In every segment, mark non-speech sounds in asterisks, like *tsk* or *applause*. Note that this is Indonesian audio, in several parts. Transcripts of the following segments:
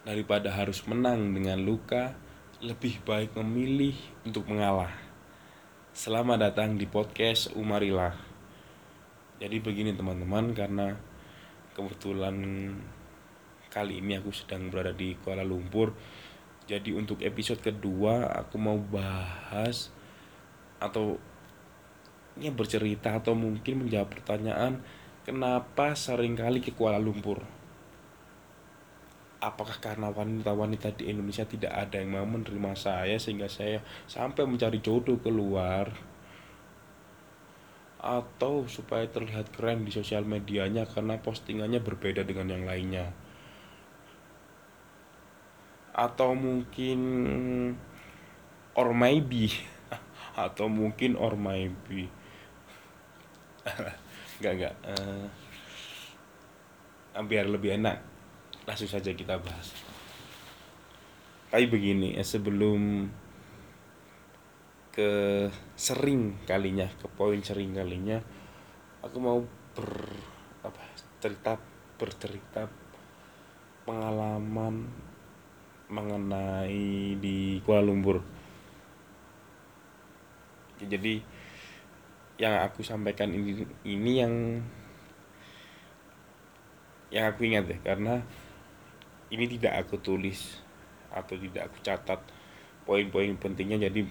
Daripada harus menang dengan luka, lebih baik memilih untuk mengalah. Selamat datang di podcast Umarila. Jadi begini teman-teman, karena kebetulan kali ini aku sedang berada di Kuala Lumpur. Jadi untuk episode kedua aku mau bahas atau ya bercerita atau mungkin menjawab pertanyaan kenapa sering kali ke Kuala Lumpur apakah karena wanita-wanita di Indonesia tidak ada yang mau menerima saya sehingga saya sampai mencari jodoh keluar? Atau supaya terlihat keren di sosial medianya karena postingannya berbeda dengan yang lainnya? Atau mungkin or maybe. *laughs* Atau mungkin or maybe. *laughs* Enggak enggak. Uh, biar lebih enak langsung saja kita bahas. Kayak begini ya sebelum ke sering kalinya ke poin sering kalinya aku mau ber apa cerita bercerita pengalaman mengenai di Kuala Lumpur. Jadi yang aku sampaikan ini ini yang yang aku ingat ya karena ini tidak aku tulis atau tidak aku catat poin-poin pentingnya. Jadi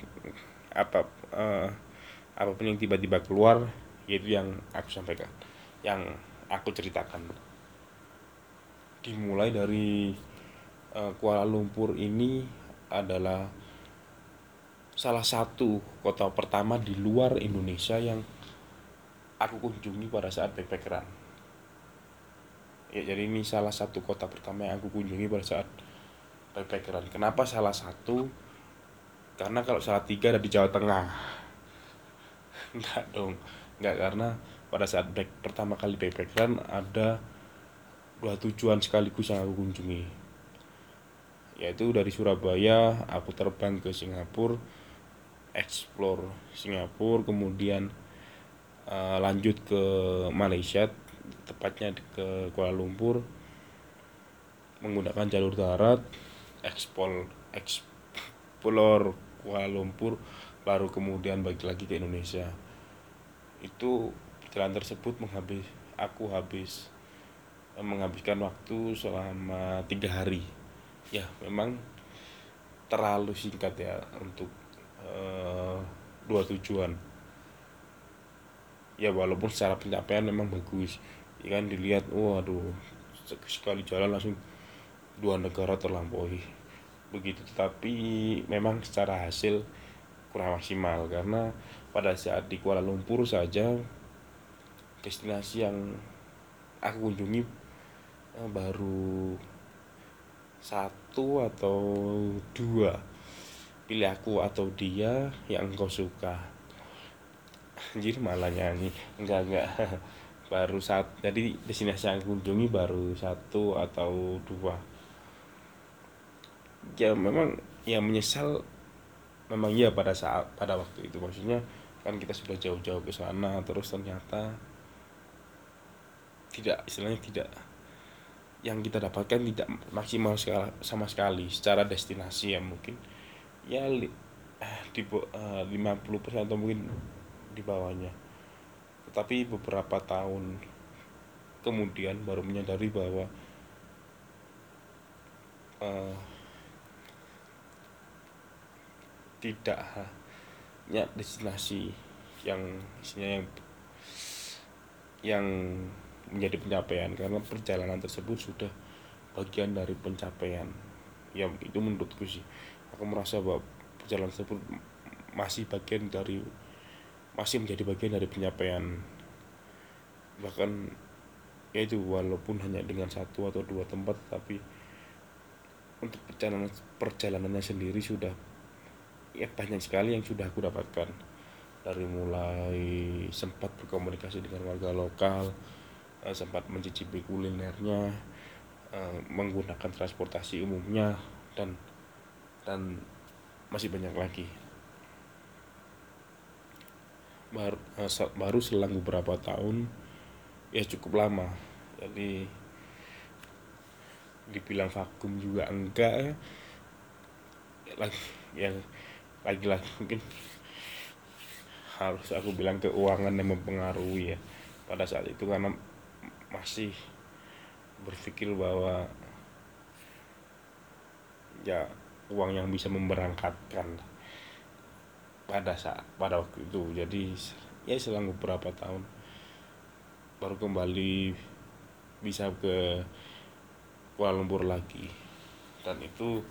apa uh, apa pun yang tiba-tiba keluar yaitu yang aku sampaikan yang aku ceritakan. Dimulai dari uh, Kuala Lumpur ini adalah salah satu kota pertama di luar Indonesia yang aku kunjungi pada saat backpackeran ya jadi ini salah satu kota pertama yang aku kunjungi pada saat backpackeran kenapa salah satu? Karena kalau salah tiga ada di Jawa Tengah. *laughs* Enggak dong. Enggak karena pada saat back, pertama kali backpackeran ada dua tujuan sekaligus yang aku kunjungi. Yaitu dari Surabaya aku terbang ke Singapura explore Singapura kemudian uh, lanjut ke Malaysia tepatnya ke Kuala Lumpur menggunakan jalur darat ekspor eksplor Kuala Lumpur baru kemudian balik lagi ke Indonesia. Itu jalan tersebut menghabis aku habis eh, menghabiskan waktu selama tiga hari. Ya memang terlalu singkat ya untuk uh, dua tujuan. Ya walaupun secara pencapaian memang bagus ya kan dilihat waduh sekali jalan langsung dua negara terlampaui. Begitu tetapi memang secara hasil kurang maksimal karena pada saat di Kuala Lumpur saja destinasi yang aku kunjungi eh, baru satu atau dua pilih aku atau dia yang kau suka. Anjir malah nyanyi. Enggak enggak *laughs* baru saat jadi destinasi yang kunjungi baru satu atau dua. Ya memang ya menyesal memang iya pada saat pada waktu itu. Maksudnya kan kita sudah jauh-jauh ke sana terus ternyata tidak istilahnya tidak yang kita dapatkan tidak maksimal sekali, sama sekali secara destinasi ya mungkin. Ya eh, di uh, 50% atau mungkin di bawahnya tetapi beberapa tahun kemudian baru menyadari bahwa uh, tidak hanya destinasi yang isinya yang yang menjadi pencapaian karena perjalanan tersebut sudah bagian dari pencapaian. Ya itu menurutku sih. Aku merasa bahwa perjalanan tersebut masih bagian dari masih menjadi bagian dari pencapaian bahkan ya itu walaupun hanya dengan satu atau dua tempat tapi untuk perjalanan perjalanannya sendiri sudah ya banyak sekali yang sudah aku dapatkan. Dari mulai sempat berkomunikasi dengan warga lokal eh, sempat mencicipi kulinernya eh, menggunakan transportasi umumnya dan dan masih banyak lagi baru, eh, baru selang beberapa tahun ya cukup lama. Jadi dibilang vakum juga enggak ya. Lagi yang lagi-lagi mungkin harus aku bilang keuangan yang mempengaruhi ya. Pada saat itu karena masih berpikir bahwa ya uang yang bisa memberangkatkan pada saat pada waktu itu. Jadi ya selang beberapa tahun baru kembali bisa ke Kuala Lumpur lagi. Dan itu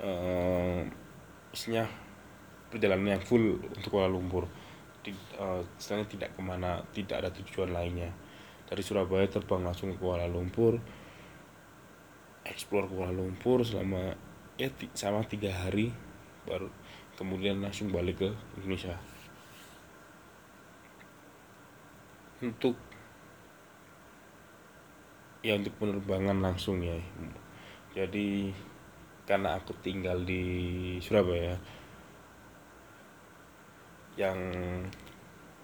uh, isinya perjalanan yang full untuk Kuala Lumpur. Uh, istilahnya tidak ke mana tidak ada tujuan lainnya. Dari Surabaya terbang langsung ke Kuala Lumpur eksplor Kuala Lumpur selama ya sama tiga hari baru kemudian langsung balik ke Indonesia. Untuk ya untuk penerbangan langsung ya. Jadi karena aku tinggal di Surabaya yang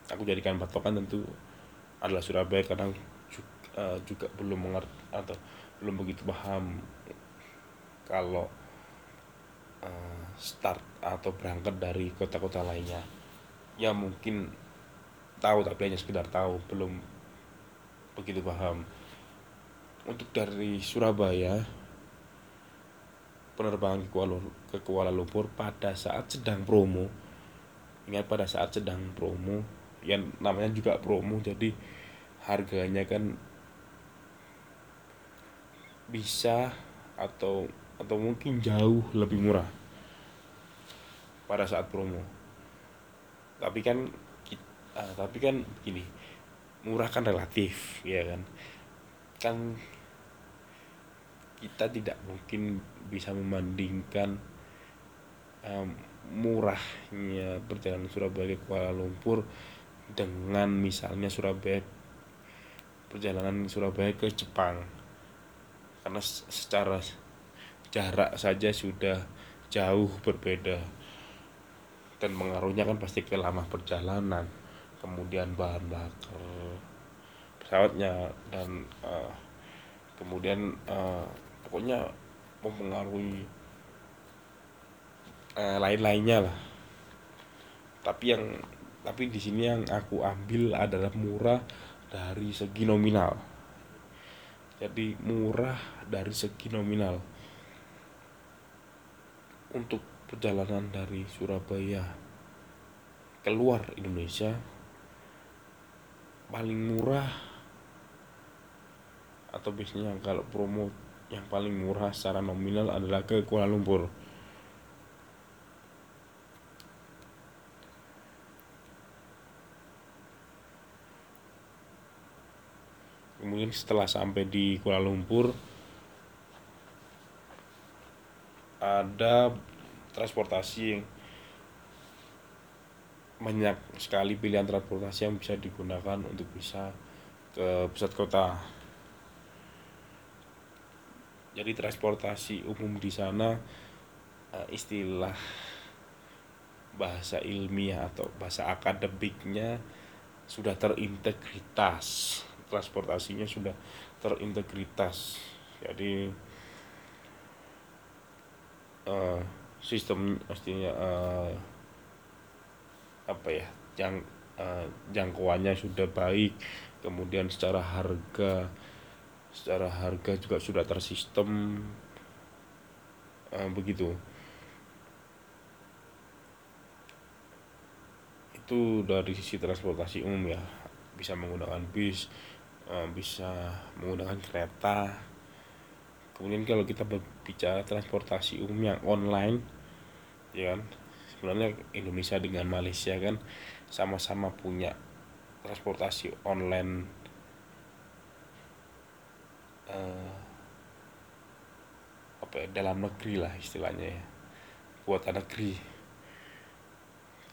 aku jadikan patokan tentu adalah Surabaya karena juga, uh, juga belum mengerti atau belum begitu paham kalau uh, start atau berangkat dari kota-kota lainnya. Ya mungkin tahu tapi hanya sekedar tahu belum begitu paham. Untuk dari Surabaya penerbangan ke Kuala, ke Kuala Lumpur pada saat sedang promo ingat pada saat sedang promo yang namanya juga promo jadi harganya kan bisa atau atau mungkin jauh lebih murah pada saat promo. Tapi kan uh, tapi kan gini murah kan relatif ya kan? Kan kita tidak mungkin bisa membandingkan um, murahnya perjalanan Surabaya ke Kuala Lumpur dengan misalnya Surabaya perjalanan Surabaya ke Jepang. Karena secara jarak saja sudah jauh berbeda. Dan pengaruhnya kan pasti ke lama perjalanan kemudian bahan bakar pesawatnya dan uh, kemudian uh, pokoknya mempengaruhi uh, lain-lainnya lah. Tapi yang tapi di sini yang aku ambil adalah murah dari segi nominal. Jadi murah dari segi nominal untuk perjalanan dari Surabaya keluar Indonesia paling murah atau biasanya kalau promo yang paling murah secara nominal adalah ke Kuala Lumpur. Kemudian setelah sampai di Kuala Lumpur ada transportasi yang banyak sekali pilihan transportasi yang bisa digunakan untuk bisa ke pusat kota. Jadi transportasi umum di sana uh, istilah bahasa ilmiah atau bahasa akademiknya sudah terintegritas. Transportasinya sudah terintegritas. Jadi uh, sistem pastinya uh, apa ya jang uh, jangkauannya sudah baik kemudian secara harga secara harga juga sudah tersistem uh, begitu. Itu dari sisi transportasi umum ya bisa menggunakan bis bisa menggunakan kereta. Kemudian kalau kita berbicara transportasi umum yang online ya kan? Sebenarnya Indonesia dengan Malaysia kan sama-sama punya transportasi online uh, apa ya, dalam negeri lah istilahnya ya buatan negeri.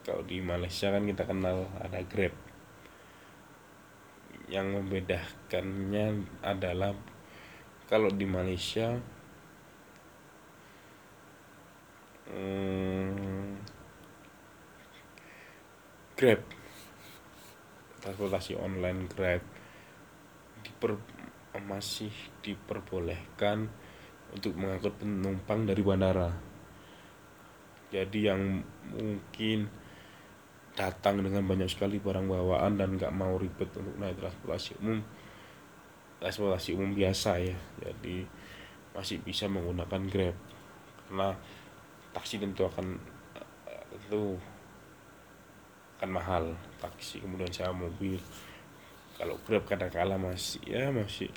Kalau di Malaysia kan kita kenal ada Grab. Yang membedakannya adalah kalau di Malaysia hmm, Grab. Transportasi online Grab. Diper masih diperbolehkan untuk mengangkut penumpang dari bandara. Jadi yang mungkin datang dengan banyak sekali barang bawaan dan nggak mau ribet untuk naik transportasi umum transportasi umum biasa ya. Jadi masih bisa menggunakan grab. Karena taksi tentu akan itu akan mahal. Taksi kemudian sewa mobil. Kalau grab kadang kala masih ya masih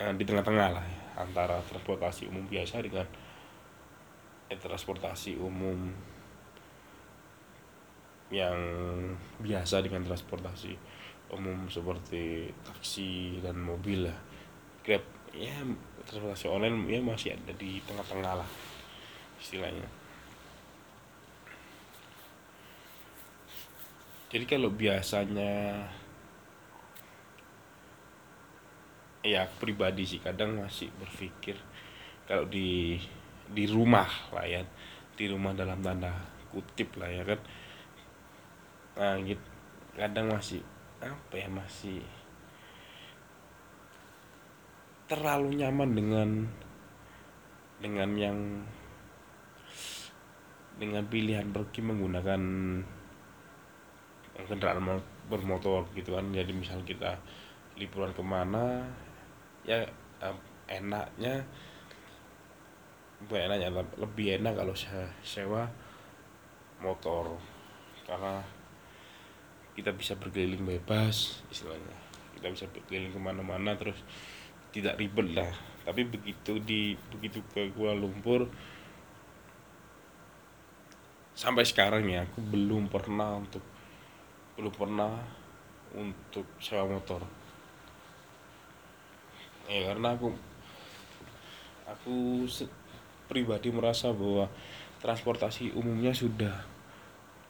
eh, di tengah-tengah lah antara transportasi umum biasa dengan eh, transportasi umum yang biasa dengan transportasi umum seperti taksi dan mobil lah. Grab ya transportasi online ya masih ada di tengah-tengah lah istilahnya. Jadi kalau biasanya ya aku pribadi sih kadang masih berpikir kalau di di rumah lah ya di rumah dalam tanda kutip lah ya kan. Nah gitu kadang masih apa ya masih terlalu nyaman dengan dengan yang dengan pilihan pergi menggunakan kendaraan bermotor gitu kan. Jadi misal kita liburan ke mana ya enaknya bukan enaknya lebih enak kalau saya sewa motor. Karena kita bisa berkeliling bebas istilahnya. Kita bisa berkeliling ke mana-mana terus tidak ribet lah. Tapi begitu di begitu ke Kuala Lumpur sampai sekarang ya aku belum pernah untuk belum pernah untuk sewa motor. Ya karena aku aku pribadi merasa bahwa transportasi umumnya sudah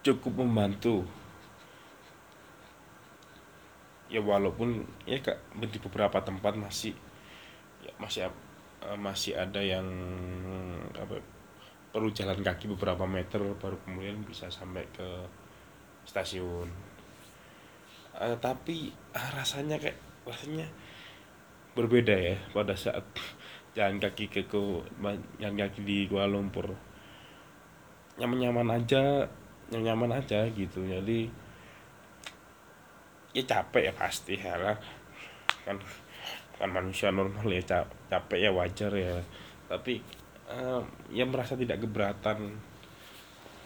cukup membantu. Ya walaupun ya kak di beberapa tempat masih ya masih masih ada yang apa perlu jalan kaki beberapa meter baru kemudian bisa sampai ke stasiun. Uh, tapi uh, rasanya kayak rasanya berbeda ya pada saat *laughs* jalan kaki ke ke jalan kaki di Kuala Lumpur. Nyaman-nyaman aja nyaman aja gitu. Jadi ya capek ya pasti ya lah. Kan kan manusia normal ya capek ya wajar ya. Tapi uh, ya merasa tidak keberatan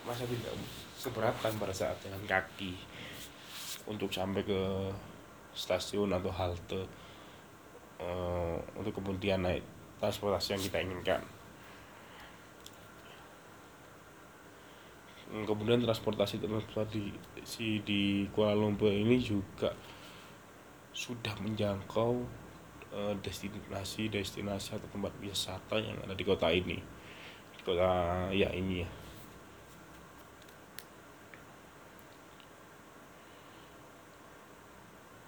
merasa tidak keberatan pada saat jalan kaki untuk sampai ke stasiun atau halte uh, untuk kemudian naik transportasi yang kita inginkan. Hmm, kemudian transportasi transportasi si di Kuala Lumpur ini juga sudah menjangkau uh, destinasi destinasi atau tempat wisata yang ada di kota ini. Kota ya ini ya.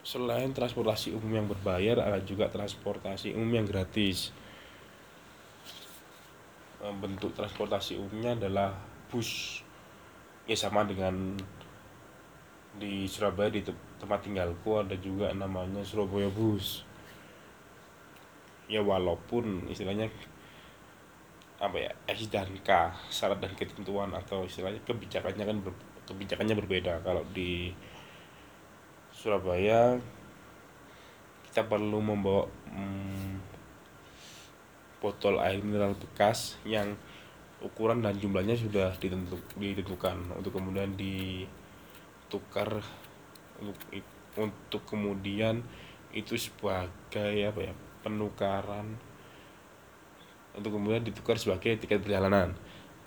Selain transportasi umum yang berbayar ada juga transportasi umum yang gratis. Eh, bentuk transportasi umumnya adalah bus. Ya sama dengan di Surabaya di tempat tinggalku ada juga namanya Surabaya Bus ya walaupun istilahnya apa ya S dan K syarat dan ketentuan atau istilahnya kebijakannya kan ber, kebijakannya berbeda. Kalau di Surabaya kita perlu membawa hmm, botol air mineral bekas yang ukuran dan jumlahnya sudah ditentu, ditentukan. Untuk kemudian ditukar untuk untuk kemudian itu sebagai apa ya penukaran untuk kemudian ditukar sebagai tiket perjalanan.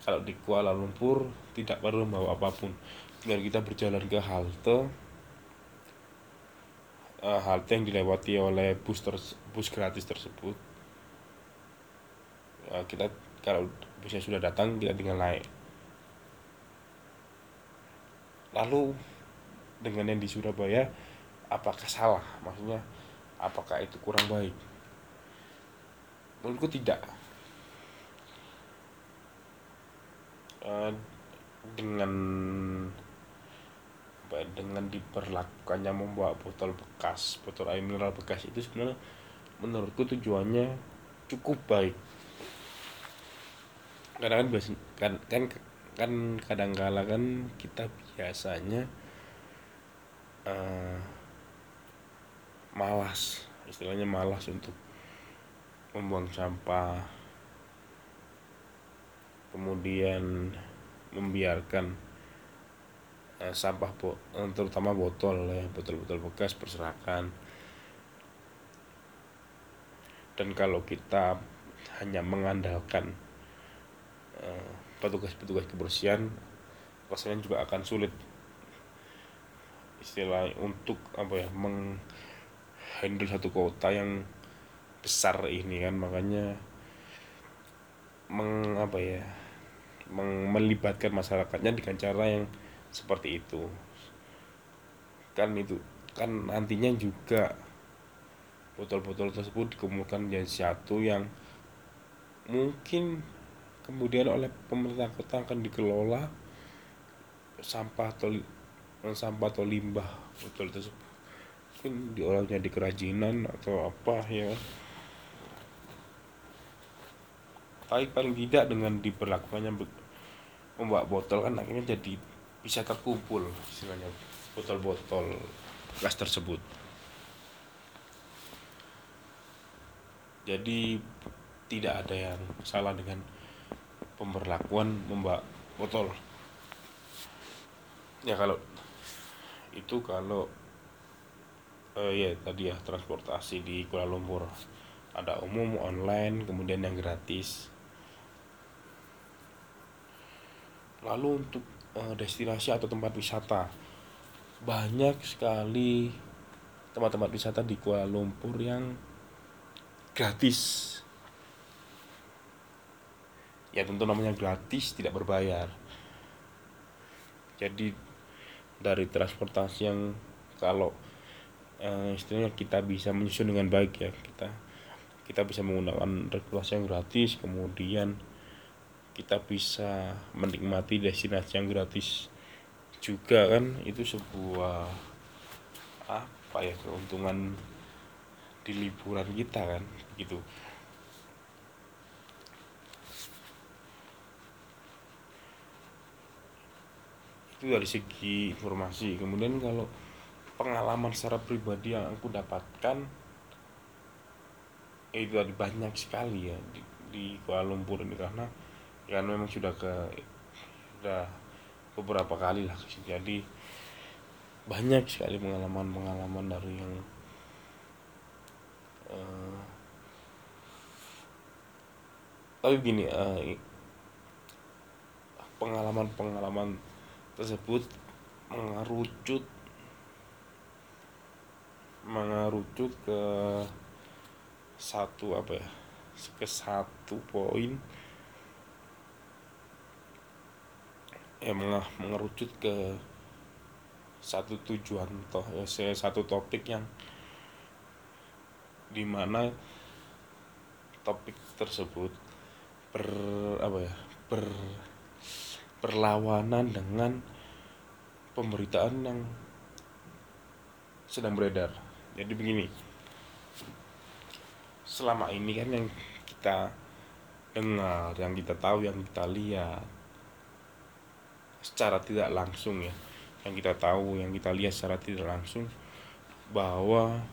Kalau di Kuala Lumpur tidak perlu membawa apa pun. Tinggal kita berjalan ke halte uh, halte yang dilewati oleh bus bus gratis tersebut. Uh, kita kalau busnya sudah datang kita tinggal naik. Lalu dengan yang di Surabaya apakah salah? Maksudnya apakah itu kurang baik menurutku tidak. Uh, dengan apa ya, dengan diperlakukannya membawa botol bekas botol air mineral bekas itu sebenarnya menurutku tujuannya cukup baik. Karena kan biasa kan kan kan kadang kala kan kita biasanya uh, malas istilahnya malas untuk membuang sampah kemudian membiarkan uh, sampah bo uh, terutama botol ya botol-botol bekas berserakan. Dan kalau kita hanya mengandalkan uh, petugas-petugas kebersihan rasanya juga akan sulit. Istilah untuk apa ya menghandle satu kota yang besar ini kan makanya meng apa ya meng, melibatkan masyarakatnya dengan cara yang seperti itu. Kan itu kan nantinya juga botol-botol tersebut dikumpulkan menjadi satu yang mungkin kemudian oleh pemerintah kota akan dikelola sampah atau sampah atau limbah botol tersebut. Mungkin diolahnya di kerajinan atau apa ya tapi paling tidak dengan diberlakukannya membawa botol kan akhirnya jadi bisa terkumpul istilahnya botol-botol gas tersebut. Jadi tidak ada yang salah dengan pemberlakuan membawa botol. Ya kalau itu kalau uh, ya tadi ya transportasi di Kuala Lumpur. Ada umum online kemudian yang gratis lalu untuk uh, destinasi atau tempat wisata. Banyak sekali tempat-tempat wisata di Kuala Lumpur yang gratis. Ya tentu namanya gratis tidak berbayar. Jadi dari transportasi yang kalau uh, istilahnya kita bisa menyusun dengan baik ya kita kita bisa menggunakan transportasi yang gratis kemudian kita bisa menikmati destinasi yang gratis juga kan. Itu sebuah apa ya keuntungan di liburan kita kan gitu. Itu dari segi informasi. Kemudian kalau pengalaman secara pribadi yang aku dapatkan itu tadi banyak sekali ya di, di Kuala Lumpur ini. Karena ya memang sudah ke sudah beberapa kali lah jadi banyak sekali pengalaman-pengalaman dari yang uh, tapi gini uh, pengalaman-pengalaman tersebut mengerucut mengerucut ke satu apa ya ke satu poin ya mengerucut ke satu tujuan toh ya satu topik yang di mana topik tersebut ber apa ya ber perlawanan dengan pemberitaan yang sedang beredar. Jadi begini selama ini kan yang kita dengar yang kita tahu yang kita lihat secara tidak langsung ya. Yang kita tahu yang kita lihat secara tidak langsung bahwa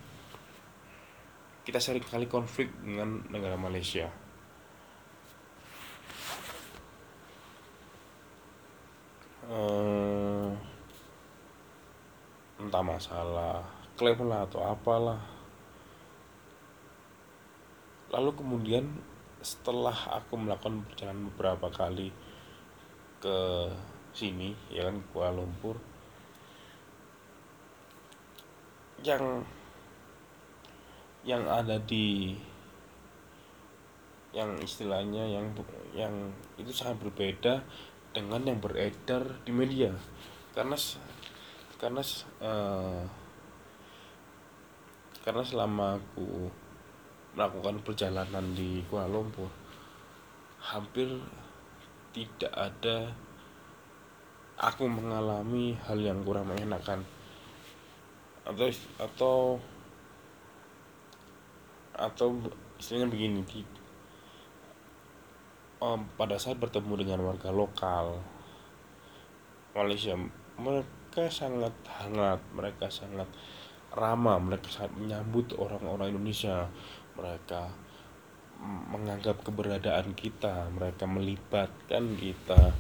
kita sering kali konflik dengan negara Malaysia. Uh, entah masalah klaim lah atau apalah. Lalu kemudian setelah aku melakukan perjalanan beberapa kali ke sini ya kan Kuala Lumpur. Yang yang ada di yang istilahnya yang yang itu sangat berbeda dengan yang beredar di media. Karena karena uh, karena selama aku melakukan perjalanan di Kuala Lumpur hampir tidak ada aku mengalami hal yang kurang mengenakan atau atau atau istilahnya begini di um, pada saat bertemu dengan warga lokal Malaysia mereka sangat hangat mereka sangat ramah mereka sangat menyambut orang-orang Indonesia. Mereka menganggap keberadaan kita mereka melibatkan kita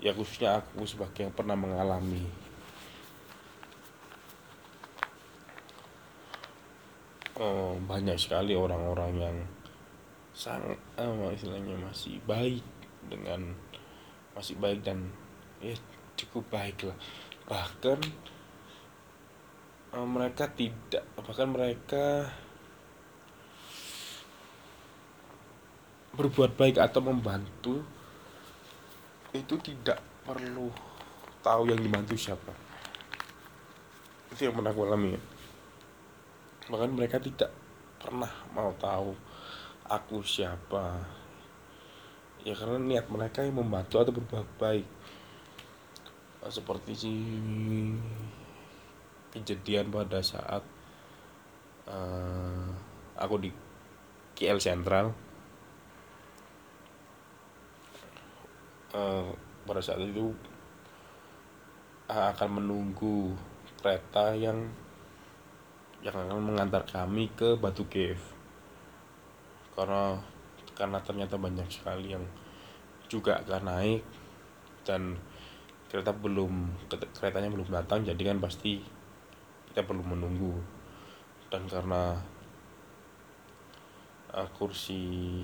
ya khususnya aku sebagai yang pernah mengalami. Oh, banyak sekali orang-orang yang sangat uh, istilahnya masih baik dengan masih baik dan ya cukup baik lah. Bahkan uh, mereka tidak bahkan mereka berbuat baik atau membantu itu tidak perlu tahu yang dibantu siapa. Itu yang pernah aku alami. Ya. bahkan mereka tidak pernah mau tahu aku siapa. Ya karena niat mereka yang membantu atau berbuat baik. Seperti si kejadian pada saat uh, aku di KL Central uh, pada saat itu uh, akan menunggu kereta yang yang akan mengantar kami ke Batu Cave. Karena karena ternyata banyak sekali yang juga akan naik dan kereta belum keretanya belum datang jadi kan pasti kita perlu menunggu. Dan karena uh, kursi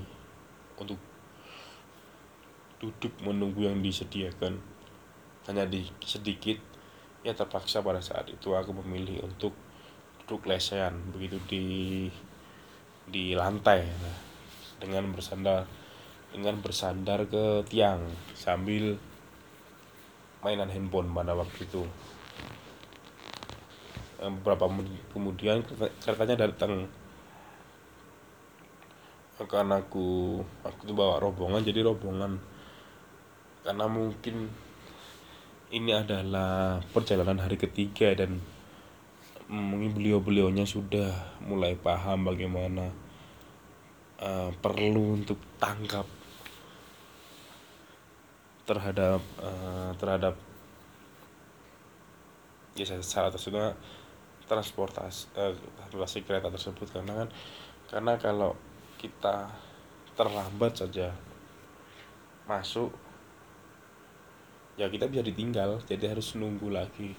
untuk duduk menunggu yang disediakan. Hanya di sedikit ya terpaksa pada saat itu aku memilih untuk duduk lesehan begitu di di lantai nah, dengan bersandar dengan bersandar ke tiang sambil mainan handphone pada waktu itu. Beberapa menit kemudian keretanya datang. Karena aku aku tuh bawa rombongan jadi rombongan karena mungkin ini adalah perjalanan hari ketiga dan mungkin beliau-beliaunya sudah mulai paham bagaimana uh, perlu untuk tangkap terhadap uh, terhadap ya salah satunya transportasi uh, transportasi kereta tersebut. Karena kan karena kalau kita terlambat saja masuk ya kita bisa ditinggal jadi harus nunggu lagi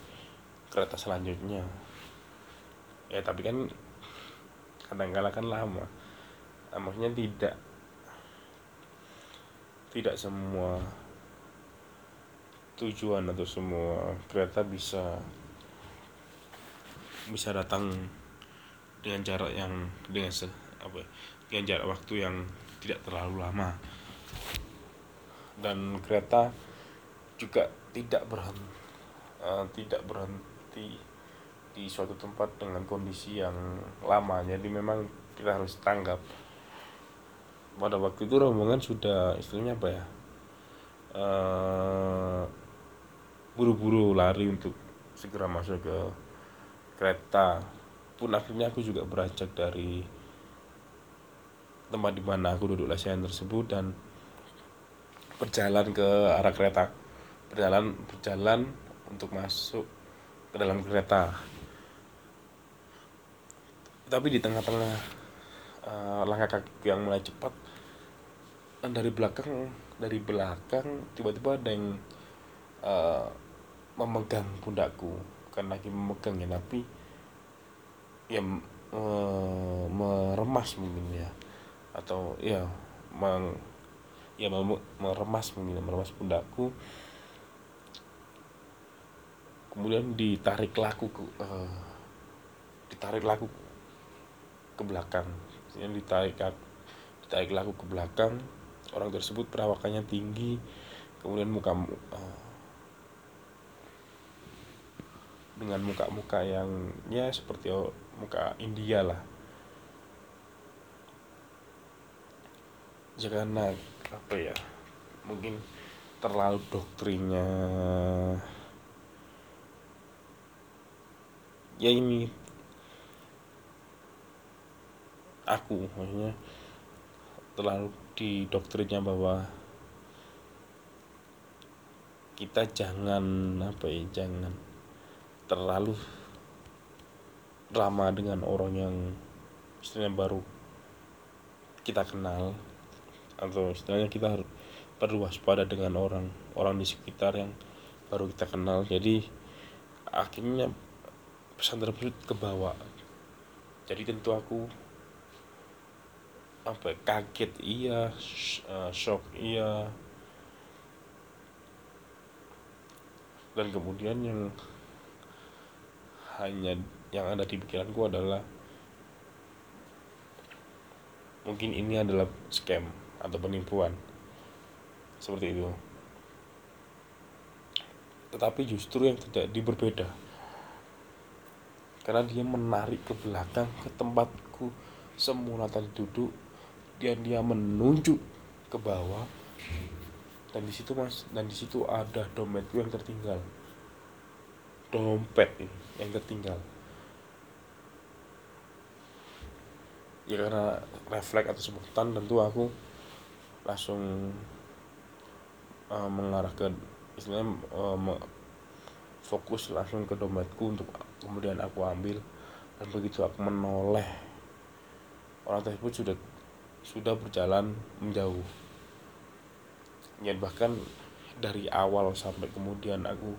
kereta selanjutnya. Ya tapi kan kadang-kala kan lama. Nah, maksudnya tidak tidak semua tujuan atau semua kereta bisa bisa datang dengan jarak yang dengan se, apa ya, dengan jarak waktu yang tidak terlalu lama. Dan kereta juga tidak berhenti uh, tidak berhenti di suatu tempat dengan kondisi yang lama. Jadi memang kita harus tanggap. Pada waktu itu rombongan sudah istilahnya apa ya? Uh, buru-buru lari untuk segera masuk ke kereta. Pun akhirnya aku juga beranjak dari tempat di mana aku duduk lesehan tersebut dan berjalan ke arah kereta berjalan berjalan untuk masuk ke dalam kereta. Tapi di tengah-tengah uh, langkah kaki yang mulai cepat dan dari belakang dari belakang tiba-tiba ada yang uh, memegang pundakku. Bukan lagi memegang ya tapi ya uh, meremas mungkin ya. Atau ya meng ya meremas mungkin meremas pundakku kemudian ditarik laku ke uh, ditarik laku ke belakang. Yang ditarik ditarik laku ke belakang orang tersebut perawakannya tinggi kemudian muka uh, dengan muka-muka yang ya seperti muka India lah. Ya karena apa ya mungkin terlalu doktrinnya ya ini. Aku maksudnya terlalu di doktrinnya bahwa kita jangan apa ya jangan terlalu ramah dengan orang yang istilahnya baru kita kenal atau istilahnya kita harus perlu waspada dengan orang orang di sekitar yang baru kita kenal. Jadi akhirnya pesan tersebut ke bawah. Jadi tentu aku apa ya, kaget. Iya uh, shock iya. Dan kemudian yang hanya yang ada di pikiranku adalah mungkin ini adalah scam atau penipuan. Seperti itu. Tetapi justru yang tidak berbeda karena dia menarik ke belakang ke tempatku. Semula tadi duduk dan dia menunjuk ke bawah. Dan di situ mas dan di situ ada dompetku yang tertinggal. Dompet ini yang tertinggal. Ya karena refleks atau sebutan tentu aku langsung uh, mengarah ke istilahnya uh, fokus langsung ke dompetku untuk kemudian aku ambil dan begitu aku menoleh orang tersebut sudah sudah berjalan menjauh. Ya bahkan dari awal sampai kemudian aku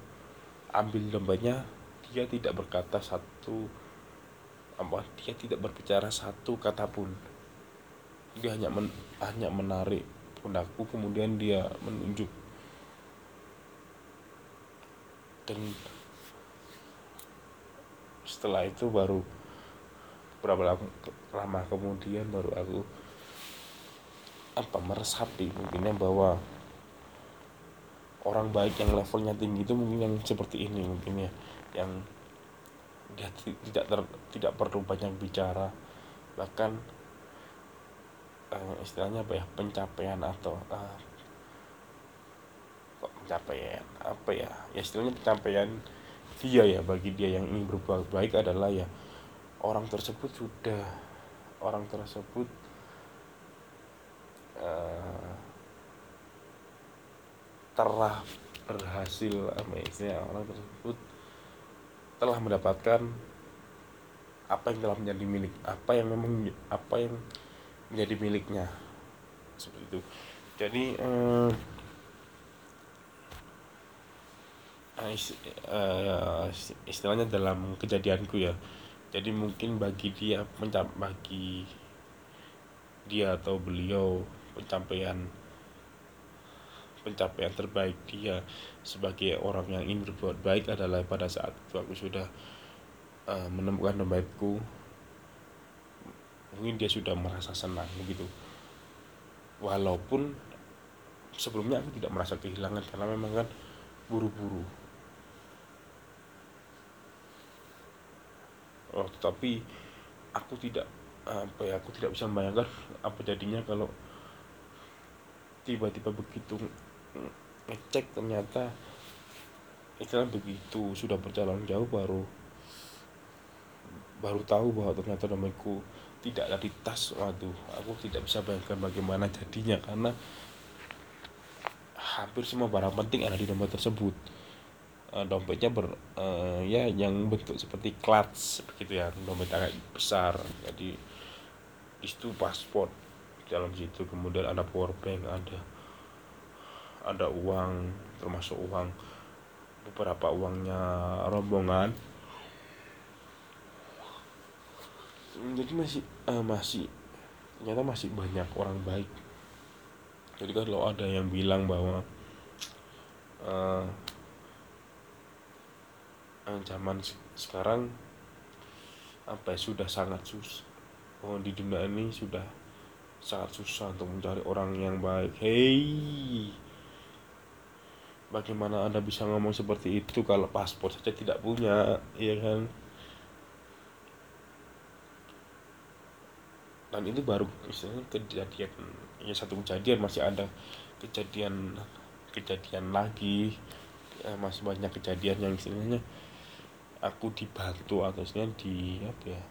ambil dompetnya dia tidak berkata satu apa dia tidak berbicara satu kata pun. Dia hanya men, hanya menarik pundakku kemudian dia menunjuk. Dan setelah itu baru berapa lama kemudian baru aku apa meresapi mungkinnya bahwa orang baik yang levelnya tinggi itu mungkin yang seperti ini mungkin ya yang dia tidak ter, tidak perlu banyak bicara. Bahkan uh, istilahnya apa ya pencapaian atau kok pencapaian apa ya ya istilahnya pencapaian dia ya bagi dia yang ingin berbuat baik adalah ya orang tersebut sudah. Orang tersebut uh, telah berhasil apa ya orang tersebut telah mendapatkan apa yang telah menjadi milik apa yang memang apa yang menjadi miliknya. Seperti itu. Jadi uh, istilahnya dalam kejadianku ya. Jadi mungkin bagi dia mencap bagi dia atau beliau pencapaian pencapaian terbaik dia sebagai orang yang ingin berbuat baik adalah pada saat itu aku sudah uh, menemukan dompetku mungkin dia sudah merasa senang begitu. Walaupun sebelumnya aku tidak merasa kehilangan karena memang kan buru-buru oh tetapi aku tidak apa ya aku tidak bisa membayangkan apa jadinya kalau tiba-tiba begitu ngecek ternyata istilah begitu sudah berjalan jauh baru baru tahu bahwa ternyata dompetku tidak ada di tas. Waduh aku tidak bisa bayangkan bagaimana jadinya karena hampir semua barang penting ada di dompet tersebut uh, dompetnya ber uh, ya yang bentuk seperti clutch begitu ya dompet agak besar. Jadi itu paspor dalam situ. Kemudian ada power bank ada ada uang termasuk uang beberapa uangnya rombongan. Jadi masih uh, masih ternyata masih banyak orang baik. Jadi kalau ada yang bilang bahwa uh, zaman sekarang apa ya sudah sangat sus oh, di dunia ini sudah sangat susah untuk mencari orang yang baik. Hei! Bagaimana anda bisa ngomong seperti itu kalau paspor saja tidak punya ya kan? Dan itu baru misalnya kejadian ya satu kejadian masih ada kejadian kejadian lagi. Ya, masih banyak kejadian yang istilahnya aku dibantu atau istilahnya di apa ya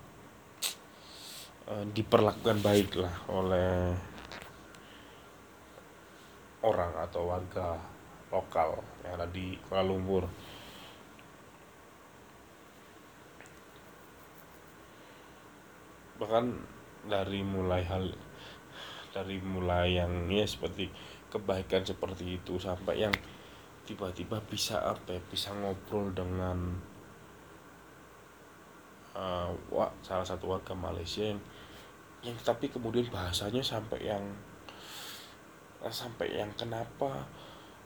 eh, diperlakukan baik lah oleh orang atau warga lokal yang ada di Kuala Lumpur. Bahkan dari mulai hal dari mulai yang ya seperti kebaikan seperti itu sampai yang tiba-tiba bisa apa ya, bisa ngobrol dengan uh, salah satu warga Malaysia yang yang tapi kemudian bahasanya sampai yang sampai yang kenapa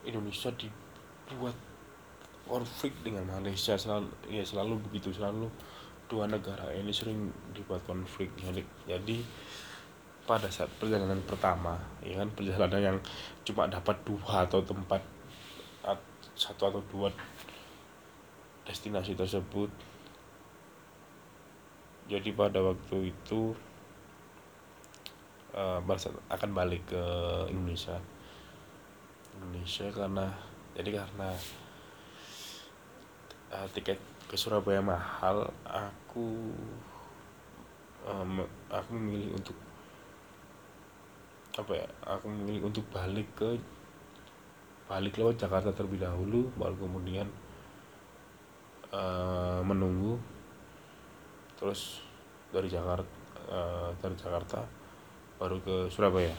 Indonesia dibuat konflik dengan Malaysia? Selalu ya selalu begitu selalu dua negara ini sering dibuat konflik. Jadi, jadi pada saat perjalanan pertama ya kan perjalanan yang cuma dapat dua atau tempat satu atau dua destinasi tersebut jadi pada waktu itu uh, akan balik ke Indonesia. Indonesia karena jadi karena uh, tiket ke Surabaya mahal aku um, aku memilih untuk apa ya aku memilih untuk balik ke balik lewat Jakarta terlebih dahulu baru kemudian uh, menunggu terus dari Jakarta uh, dari Jakarta baru ke Surabaya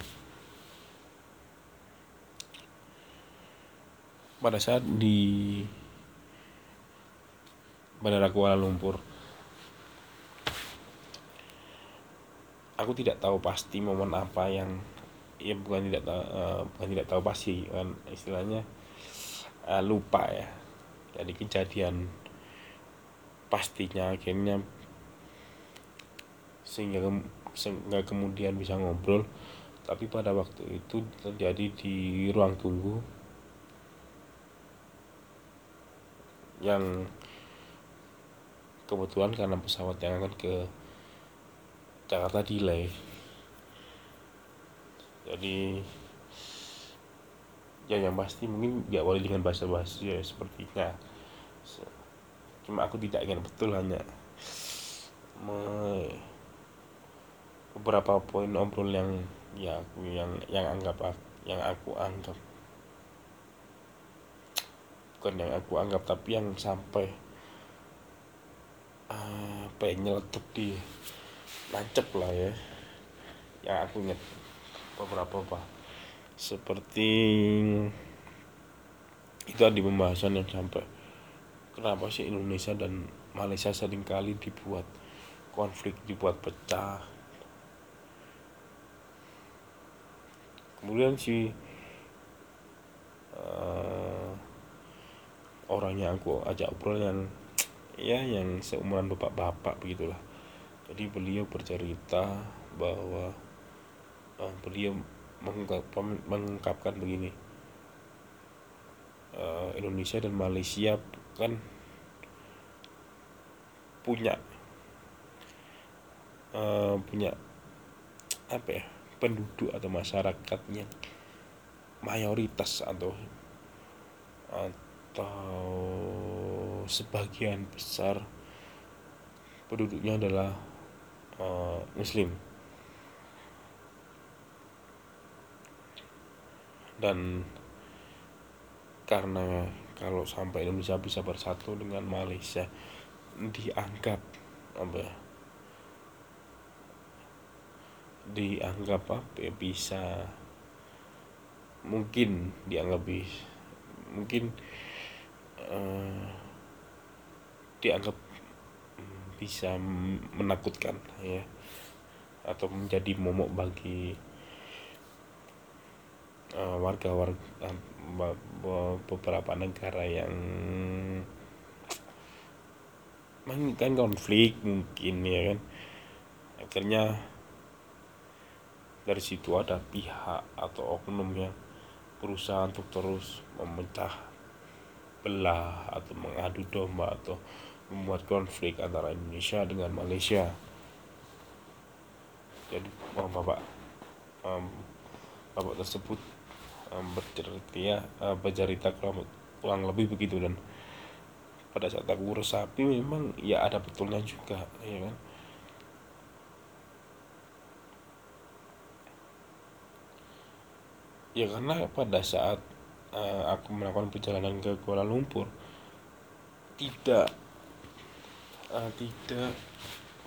pada saat di Bandara Kuala Lumpur. Aku tidak tahu pasti momen apa yang ya bukan tidak tahu uh, bukan tidak tahu pasti kan istilahnya uh, lupa ya. Jadi kejadian pastinya akhirnya sehingga sehingga kemudian bisa ngobrol. Tapi pada waktu itu terjadi di ruang tunggu yang kebetulan karena pesawat yang akan ke Jakarta delay. Jadi ya yang pasti mungkin boleh dengan bahasa bahasa ya sepertinya cuma aku tidak ingin betul hanya me, beberapa poin obrol yang ya aku yang yang anggap yang aku anggap bukan yang aku anggap tapi yang sampai apa ya nyeletuk di nancep lah ya. Yang aku ingat beberapa apa. Seperti itu di pembahasan yang sampai kenapa sih Indonesia dan Malaysia sering kali dibuat konflik dibuat pecah kemudian si uh, orang yang aku ajak obrol yang ya yang seumuran bapak-bapak begitulah. Jadi beliau bercerita bahwa uh, beliau mengungkap, mengungkapkan begini uh, Indonesia dan Malaysia kan punya uh, punya apa ya penduduk atau masyarakat yang mayoritas atau atau sebagian besar penduduknya adalah uh, muslim. Dan karena kalau sampai Indonesia bisa bersatu dengan Malaysia dianggap apa ya, dianggap apa ya, bisa mungkin dianggap bisa mungkin uh, dianggap bisa menakutkan ya atau menjadi momok bagi uh, warga-warga uh, beberapa negara yang menginginkan konflik mungkin ya kan. Akhirnya dari situ ada pihak atau oknum yang berusaha untuk terus memecah belah atau mengadu domba atau membuat konflik antara Indonesia dengan Malaysia. Jadi oh, bapak bapak tersebut um, bercerita uh, bercerita kurang lebih begitu dan pada saat aku resapi memang ya ada betulnya juga ya kan ya karena pada saat uh, aku melakukan perjalanan ke Kuala Lumpur tidak uh, tidak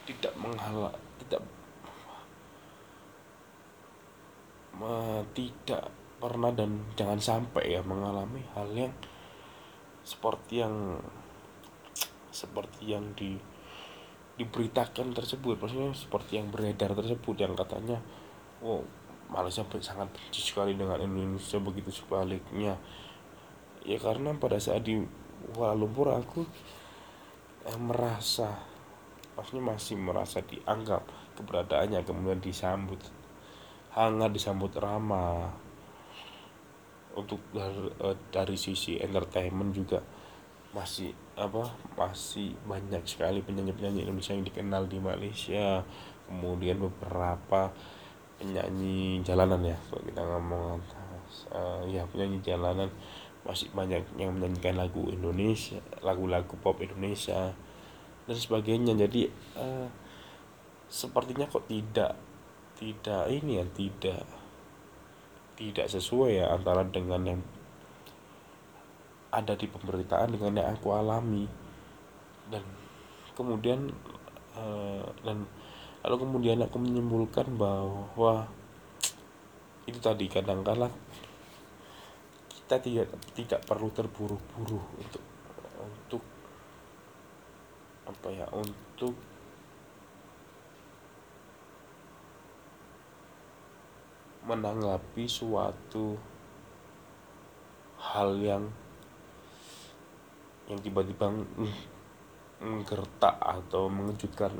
tidak menghalang tidak uh, tidak pernah dan jangan sampai ya mengalami hal yang seperti yang seperti yang di diberitakan tersebut. Maksudnya seperti yang beredar tersebut yang katanya wow Malaysia sangat benci sekali dengan Indonesia begitu sebaliknya. Ya karena pada saat di Kuala Lumpur aku eh, merasa maksudnya masih merasa dianggap keberadaannya kemudian disambut hangat disambut ramah. Untuk dari, eh, dari sisi entertainment juga masih apa masih banyak sekali penyanyi-penyanyi Indonesia yang dikenal di Malaysia. Kemudian beberapa penyanyi jalanan ya. Kalau kita ngomong uh, ya penyanyi jalanan masih banyak yang menyanyikan lagu Indonesia lagu-lagu pop Indonesia dan sebagainya. Jadi uh, sepertinya kok tidak tidak ini ya tidak tidak sesuai ya antara dengan yang ada di pemberitaan dengan yang aku alami. Dan kemudian uh, dan lalu kemudian aku menyimpulkan bahwa *tsk* itu tadi kadang-kala kita tidak tidak perlu terburu-buru untuk untuk apa ya untuk menanggapi suatu hal yang yang tiba-tiba menggertak atau mengejutkan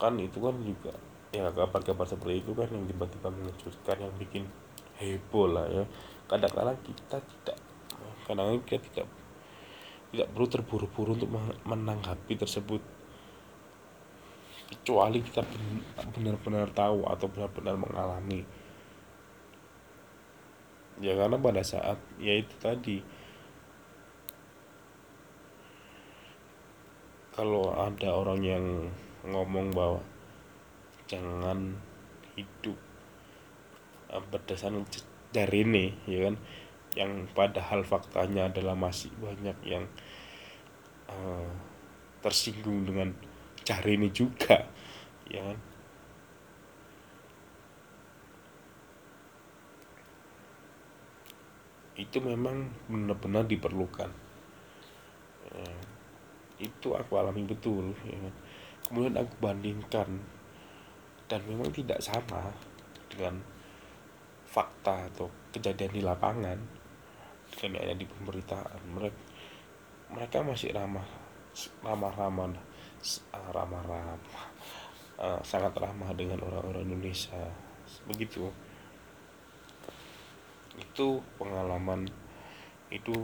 kan itu kan juga ya kabar-kabar seperti itu kan yang tiba-tiba mengejutkan yang bikin heboh lah ya. Kadang-kadang kita tidak kadang-kadang kita tidak tidak perlu terburu-buru untuk menanggapi tersebut. Kecuali kita benar-benar tahu atau benar-benar mengalami. Ya karena pada saat ya itu tadi. Kalau ada orang yang ngomong bahwa jangan hidup eh, berdasarkan dari ini ya kan? Yang padahal faktanya adalah masih banyak yang uh, tersinggung dengan cari ini juga ya kan? Itu memang benar-benar diperlukan. Ya itu aku alami betul ya. Kemudian aku bandingkan. Dan memang tidak sama dengan fakta atau kejadian di lapangan. Dengan yang ada di pemberitaan. Mereka mereka masih ramah ramah ramah ramah ramah. Uh, sangat ramah dengan orang-orang Indonesia. Begitu. Itu pengalaman itu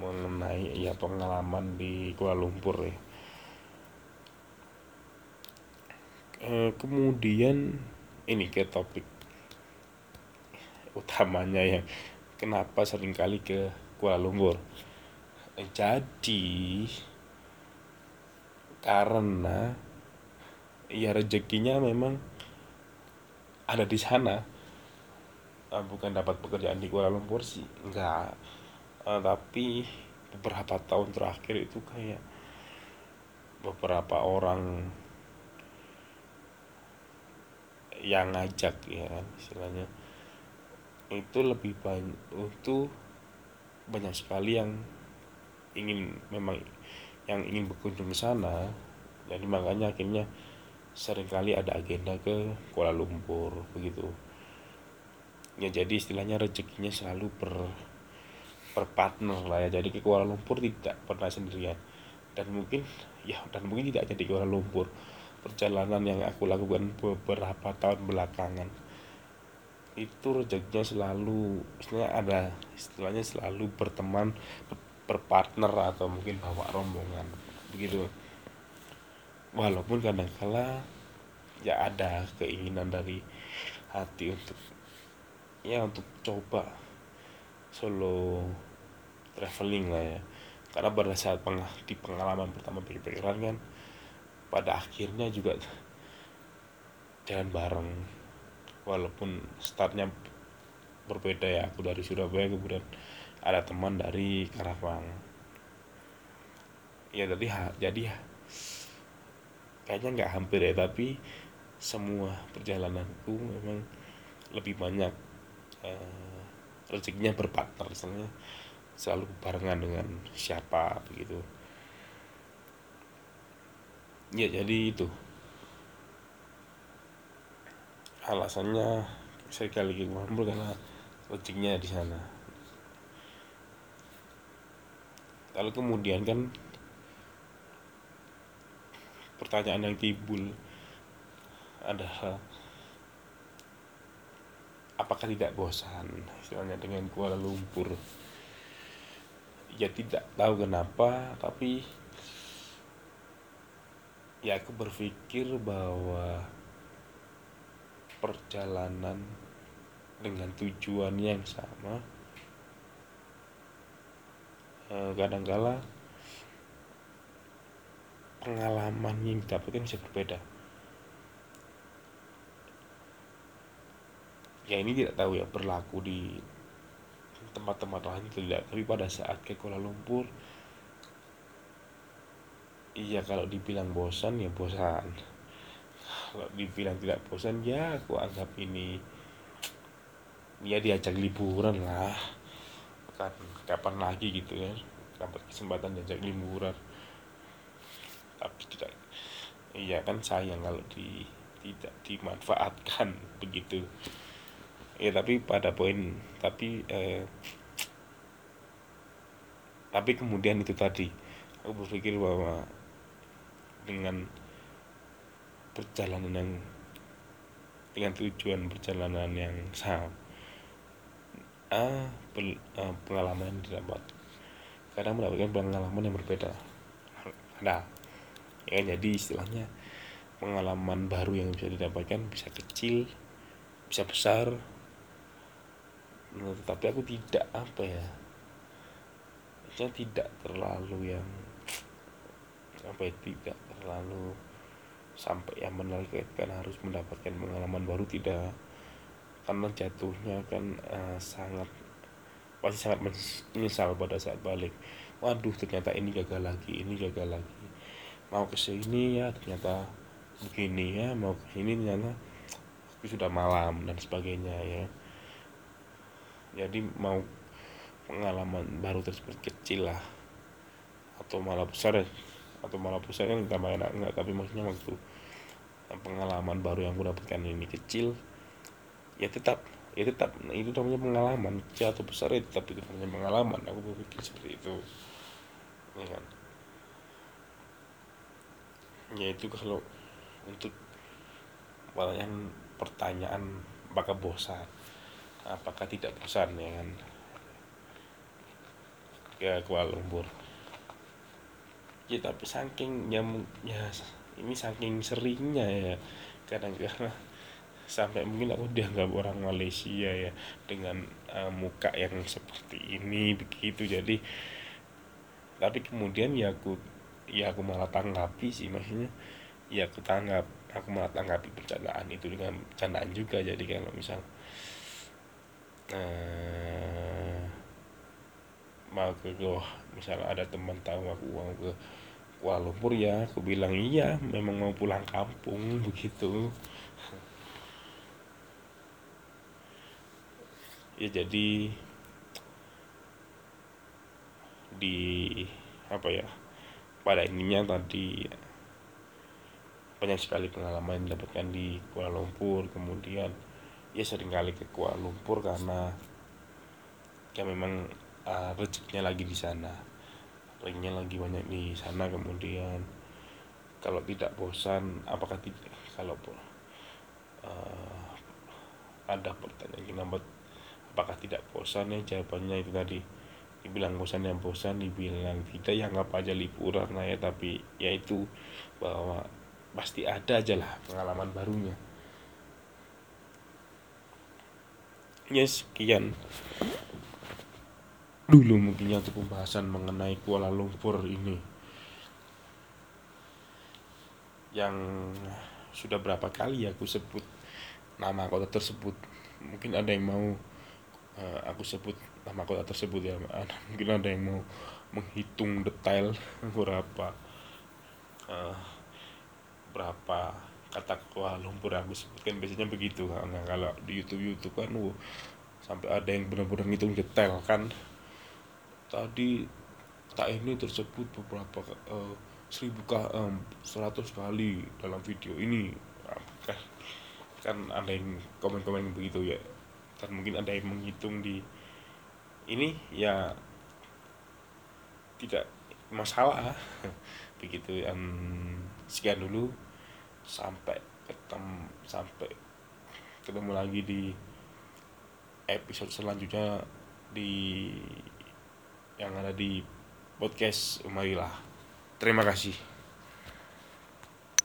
mengenai ya pengalaman di Kuala Lumpur ya e, kemudian ini ke topik utamanya yang kenapa sering kali ke Kuala Lumpur. E, jadi karena ya rezekinya memang ada di sana. E, bukan dapat pekerjaan di Kuala Lumpur sih enggak. Tapi beberapa tahun terakhir itu kayak beberapa orang yang ngajak ya kan istilahnya. Itu lebih banyak itu banyak sekali yang ingin memang yang ingin berkunjung ke sana. Jadi makanya akhirnya sering kali ada agenda ke Kuala Lumpur begitu. Ya jadi istilahnya rezekinya selalu ber berpartner lah ya. Jadi ke Kuala Lumpur tidak pernah sendirian. Dan mungkin ya dan mungkin tidak jadi Kuala Lumpur perjalanan yang aku lakukan beberapa tahun belakangan. Itu rezekinya selalu istilahnya ada istilahnya selalu berteman berpartner atau mungkin bawa rombongan begitu. Walaupun kadang-kala ya ada keinginan dari hati untuk ya untuk coba solo traveling lah ya. Karena pada saat peng di pengalaman pertama backpackeran kan pada akhirnya juga jalan bareng. Walaupun startnya berbeda ya aku dari Surabaya kemudian ada teman dari Karawang. Ya tadi jadi kayaknya nggak hampir ya tapi semua perjalananku memang lebih banyak uh, rezekinya berpartner. Misalnya selalu barengan dengan siapa begitu ya jadi itu. Alasannya saya kali lagi ngobrol karena rezekinya di sana. Lalu kemudian kan pertanyaan yang timbul adalah apakah tidak bosan istilahnya dengan Kuala Lumpur? Ya tidak tahu kenapa tapi ya aku berpikir bahwa perjalanan dengan tujuan yang sama eh, kadangkala pengalaman yang didapatkan bisa berbeda. Ya ini tidak tahu ya berlaku di tempat-tempat lain tidak tapi pada saat ke Kuala Lumpur iya kalau dibilang bosan ya bosan. Kalau dibilang tidak bosan ya aku anggap ini ya diajak liburan lah. Kan kapan lagi gitu ya dapat kesempatan diajak liburan. Tapi tidak iya kan sayang kalau di tidak dimanfaatkan *laughs* begitu. Ya tapi pada poin tapi eh, tapi kemudian itu tadi aku berpikir bahwa dengan perjalanan yang dengan tujuan perjalanan yang sama. Ah, ah, pengalaman yang didapat. Kadang mendapatkan pengalaman yang berbeda. Ada ya jadi istilahnya pengalaman baru yang bisa didapatkan bisa kecil bisa besar. Nah, tetapi aku tidak apa ya saya tidak terlalu yang apa ya tidak terlalu sampai yang menargetkan harus mendapatkan pengalaman baru tidak. Karena jatuhnya kan uh, sangat pasti sangat menyesal pada saat balik. Waduh ternyata ini gagal lagi ini gagal lagi. Mau ke sini ya ternyata begini ya mau ke sini ternyata sudah malam dan sebagainya ya. Jadi mau pengalaman baru tersebut kecil lah. Atau malah besar atau malah kan tambah enak enggak tapi maksudnya waktu pengalaman baru yang aku dapatkan ini kecil ya tetap ya tetap nah, itu namanya pengalaman kecil atau besar ya tetap itu namanya pengalaman. Aku berpikir seperti itu. Ya kan? Ya itu kalau untuk pertanyaan pertanyaan apakah bosan? Apakah tidak bosan ya kan? Ke Kuala Lumpur ya tapi saking ya, ya ini saking seringnya ya. Kadang-kadang sampai mungkin aku dianggap orang Malaysia ya dengan uh, muka yang seperti ini begitu. Jadi tapi kemudian ya aku ya aku malah tanggapi sih maksudnya ya aku tanggap aku malah tanggapi bercandaan itu dengan bercandaan juga. Jadi kalau misal uh, mau ke Goa misalnya ada teman tahu aku mau ke Kuala Lumpur ya aku bilang iya memang mau pulang kampung *laughs* begitu. Ya jadi di apa ya pada ininya tadi banyak sekali pengalaman yang didapatkan di Kuala Lumpur. Kemudian ya sering kali ke Kuala Lumpur karena ya memang uh, rezekinya lagi di sana linknya lagi banyak di sana kemudian. Kalau tidak bosan apakah tidak kalau uh, ada pertanyaan kenapa apakah tidak bosan? Ya jawabannya itu tadi. Dibilang bosan yang bosan dibilang tidak ya nggak aja liburan lah ya. Tapi yaitu bahwa pasti ada aja lah pengalaman barunya. Ya sekian dulu mungkin untuk pembahasan mengenai Kuala Lumpur ini. Yang sudah berapa kali aku sebut nama kota tersebut. Mungkin ada yang mau uh, aku sebut nama kota tersebut ya. *laughs* Mungkin ada yang mau menghitung detail *laughs* berapa uh, berapa kata Kuala Lumpur aku sebutkan biasanya begitu karena kalau di YouTube YouTube kan uh, sampai ada yang benar-benar ngitung detail kan tadi tak ini tersebut beberapa uh, seribu um, seratus kali dalam video ini. Kan kan ada yang komen-komen begitu ya. Dan mungkin ada yang menghitung di ini ya tidak masalah. *laughs* Begitu um, sekian dulu. Sampai ketemu sampai ketemu lagi di episode selanjutnya di yang ada di podcast Umarilah. Terima kasih.